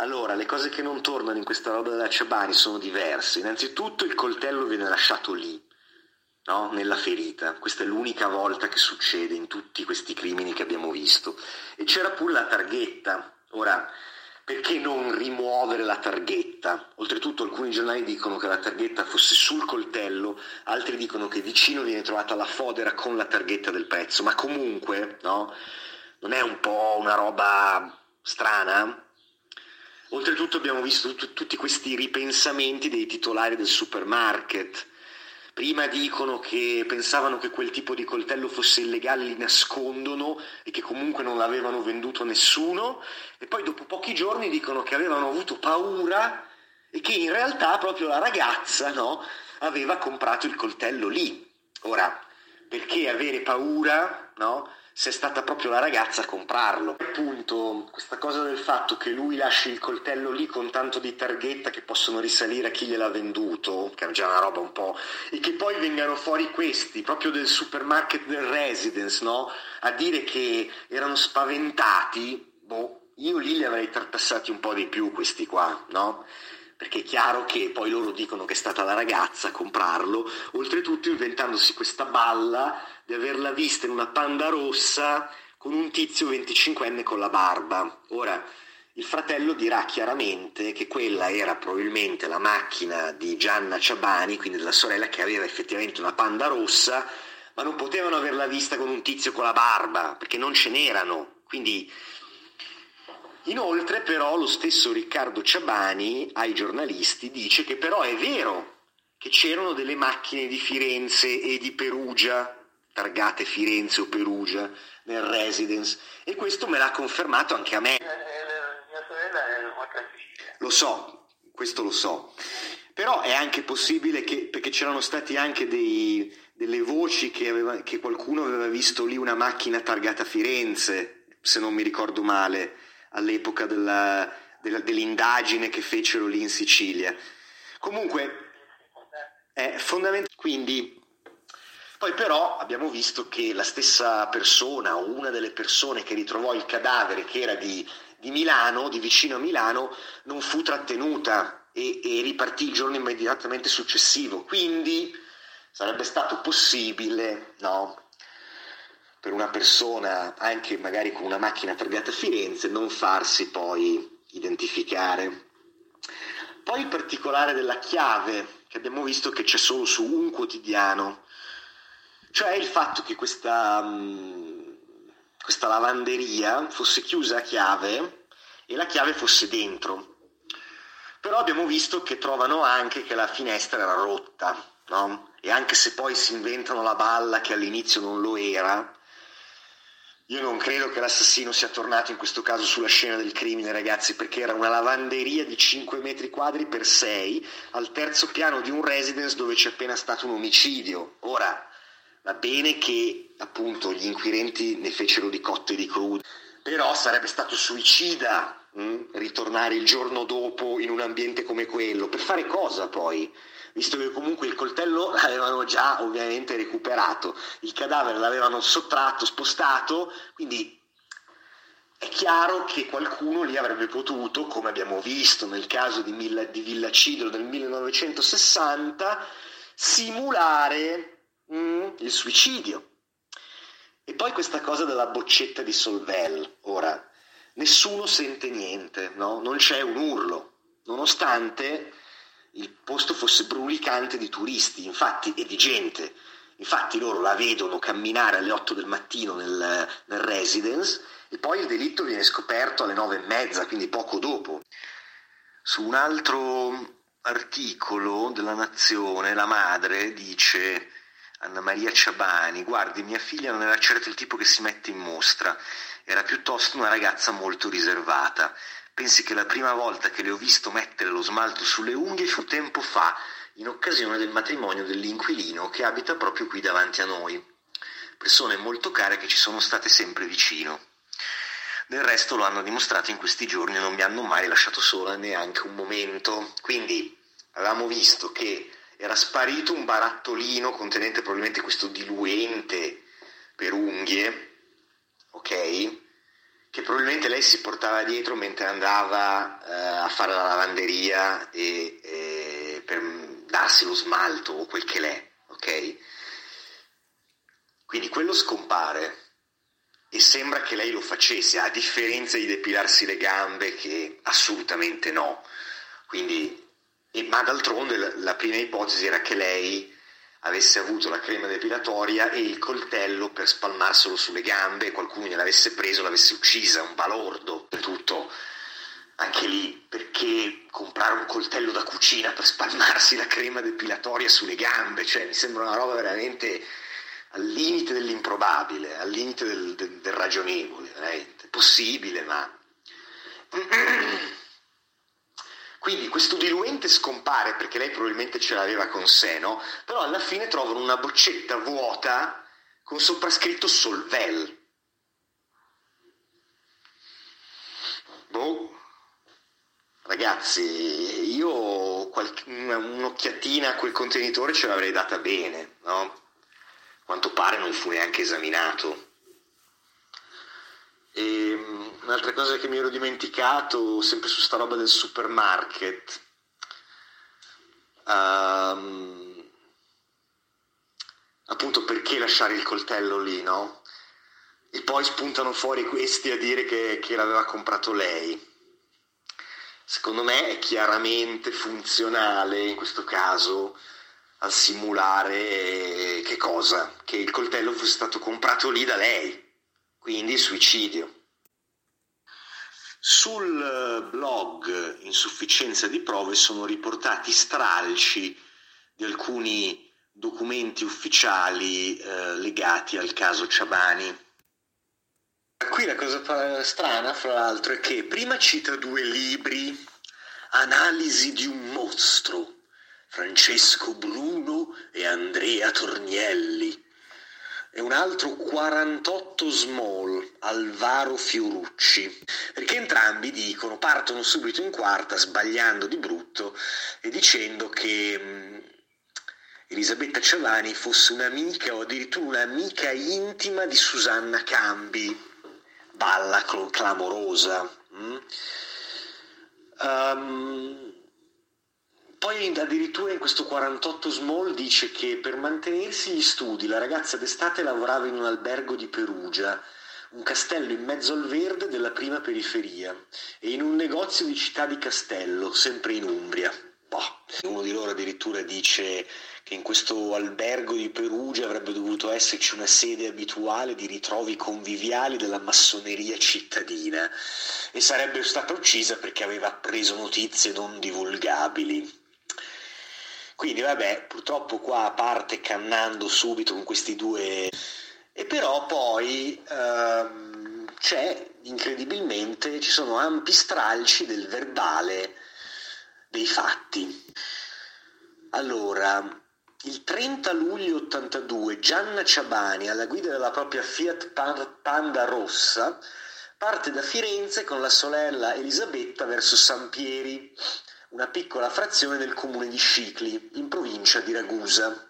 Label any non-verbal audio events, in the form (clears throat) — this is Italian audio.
Allora, le cose che non tornano in questa roba della Ciabani sono diverse. Innanzitutto il coltello viene lasciato lì, no? nella ferita. Questa è l'unica volta che succede in tutti questi crimini che abbiamo visto. E c'era pure la targhetta. Ora, perché non rimuovere la targhetta? Oltretutto alcuni giornali dicono che la targhetta fosse sul coltello, altri dicono che vicino viene trovata la fodera con la targhetta del pezzo, ma comunque, no? Non è un po' una roba strana? Oltretutto abbiamo visto t- tutti questi ripensamenti dei titolari del supermarket. Prima dicono che pensavano che quel tipo di coltello fosse illegale, li nascondono e che comunque non l'avevano venduto a nessuno e poi dopo pochi giorni dicono che avevano avuto paura e che in realtà proprio la ragazza no, aveva comprato il coltello lì. Ora, perché avere paura no, è stata proprio la ragazza a comprarlo. Appunto, questa cosa del fatto che lui lasci il coltello lì con tanto di targhetta che possono risalire a chi gliel'ha venduto, che è già una roba un po', e che poi vengano fuori questi, proprio del supermarket del residence, no? A dire che erano spaventati, boh, io lì li avrei tartassati un po' di più questi qua, no? Perché è chiaro che poi loro dicono che è stata la ragazza a comprarlo, oltretutto inventandosi questa balla di averla vista in una panda rossa con un tizio 25enne con la barba. Ora, il fratello dirà chiaramente che quella era probabilmente la macchina di Gianna Ciabani, quindi della sorella che aveva effettivamente una panda rossa, ma non potevano averla vista con un tizio con la barba, perché non ce n'erano. Quindi Inoltre però lo stesso Riccardo Ciabani ai giornalisti dice che però è vero che c'erano delle macchine di Firenze e di Perugia, targate Firenze o Perugia, nel residence e questo me l'ha confermato anche a me. Mia sorella è Lo so, questo lo so, però è anche possibile che, perché c'erano stati anche dei, delle voci che, aveva, che qualcuno aveva visto lì una macchina targata Firenze, se non mi ricordo male all'epoca della, della, dell'indagine che fecero lì in Sicilia. Comunque, è fondamentale. Quindi, poi però abbiamo visto che la stessa persona o una delle persone che ritrovò il cadavere, che era di, di Milano, di vicino a Milano, non fu trattenuta e, e ripartì il giorno immediatamente successivo. Quindi sarebbe stato possibile, no? Per una persona, anche magari con una macchina targata a Firenze, non farsi poi identificare. Poi il particolare della chiave, che abbiamo visto che c'è solo su un quotidiano, cioè il fatto che questa, mm, questa lavanderia fosse chiusa a chiave e la chiave fosse dentro. Però abbiamo visto che trovano anche che la finestra era rotta, no? E anche se poi si inventano la balla che all'inizio non lo era, io non credo che l'assassino sia tornato in questo caso sulla scena del crimine, ragazzi, perché era una lavanderia di 5 metri quadri per 6 al terzo piano di un residence dove c'è appena stato un omicidio. Ora, va bene che appunto gli inquirenti ne fecero di cotte e di crude, però sarebbe stato suicida mh, hm, ritornare il giorno dopo in un ambiente come quello. Per fare cosa poi? visto che comunque il coltello (laughs) l'avevano già ovviamente recuperato, il cadavere l'avevano sottratto, spostato, quindi è chiaro che qualcuno lì avrebbe potuto, come abbiamo visto nel caso di, Milla, di Villa Cidro del 1960, simulare mm, il suicidio. E poi questa cosa della boccetta di Solvel, ora, nessuno sente niente, no? non c'è un urlo, nonostante il posto fosse brulicante di turisti infatti, e di gente. Infatti loro la vedono camminare alle 8 del mattino nel, nel residence e poi il delitto viene scoperto alle 9 e mezza, quindi poco dopo. Su un altro articolo della Nazione, la madre dice Anna Maria Ciabani, guardi, mia figlia non era certo il tipo che si mette in mostra, era piuttosto una ragazza molto riservata. Pensi che la prima volta che le ho visto mettere lo smalto sulle unghie fu tempo fa, in occasione del matrimonio dell'inquilino che abita proprio qui davanti a noi. Persone molto care che ci sono state sempre vicino. Del resto lo hanno dimostrato in questi giorni e non mi hanno mai lasciato sola neanche un momento. Quindi avevamo visto che era sparito un barattolino contenente probabilmente questo diluente per unghie, ok? che probabilmente lei si portava dietro mentre andava eh, a fare la lavanderia e, e per darsi lo smalto o quel che l'è, ok? Quindi quello scompare e sembra che lei lo facesse, a differenza di depilarsi le gambe che assolutamente no. Quindi, e, ma d'altronde la, prima ipotesi era che lei avesse avuto la crema depilatoria e il coltello per spalmarselo sulle gambe e qualcuno gliel'avesse preso, l'avesse uccisa, un balordo. Tutto anche lì, perché comprare un coltello da cucina per spalmarsi la crema depilatoria sulle gambe? Cioè, mi sembra una roba veramente al limite dell'improbabile, al limite del, del, del ragionevole, veramente. Possibile, ma... (clears throat) Quindi questo diluente scompare perché lei probabilmente ce l'aveva con sé, no? Però alla fine trovano una boccetta vuota con soprascritto Solvel. Boh, ragazzi, io qualche, un'occhiatina a quel contenitore ce l'avrei data bene, no? Quanto pare non fu neanche esaminato. E ehm, un'altra cosa che mi ero dimenticato, sempre su sta roba del supermarket, um, appunto perché lasciare il coltello lì, no? E poi spuntano fuori questi a dire che, che l'aveva comprato lei. Secondo me è chiaramente funzionale in questo caso al simulare che cosa? Che il coltello fosse stato comprato lì da lei quindi suicidio. Sul eh, blog Insufficienza di prove sono riportati stralci di alcuni documenti ufficiali eh, legati al caso Ciabani. Qui la cosa strana, fra l'altro, è che prima cita due libri, Analisi di un mostro, Francesco Bruno e Andrea Tornielli, e un altro 48 Small, Alvaro Fiorucci, perché entrambi dicono, partono subito in quarta sbagliando di brutto e dicendo che mh, mm, Elisabetta Ciavani fosse un'amica o addirittura un'amica intima di Susanna Cambi, balla clamorosa. Mm? Um, poi addirittura in questo 48 Small dice che per mantenersi gli studi la ragazza d'estate lavorava in un albergo di Perugia, un castello in mezzo al verde della prima periferia, e in un negozio di città di Castello, sempre in Umbria. Boh. Uno di loro addirittura dice che in questo albergo di Perugia avrebbe dovuto esserci una sede abituale di ritrovi conviviali della massoneria cittadina e sarebbe stata uccisa perché aveva preso notizie non divulgabili. Quindi vabbè, purtroppo qua parte cannando subito con questi due... E però poi ehm, c'è, incredibilmente, ci sono ampi stralci del verbale dei fatti. Allora, il 30 luglio 82 Gianna Ciabani, alla guida della propria Fiat Panda rossa, parte da Firenze con la sorella Elisabetta verso San Pieri una piccola frazione del comune di Scicli, in provincia di Ragusa.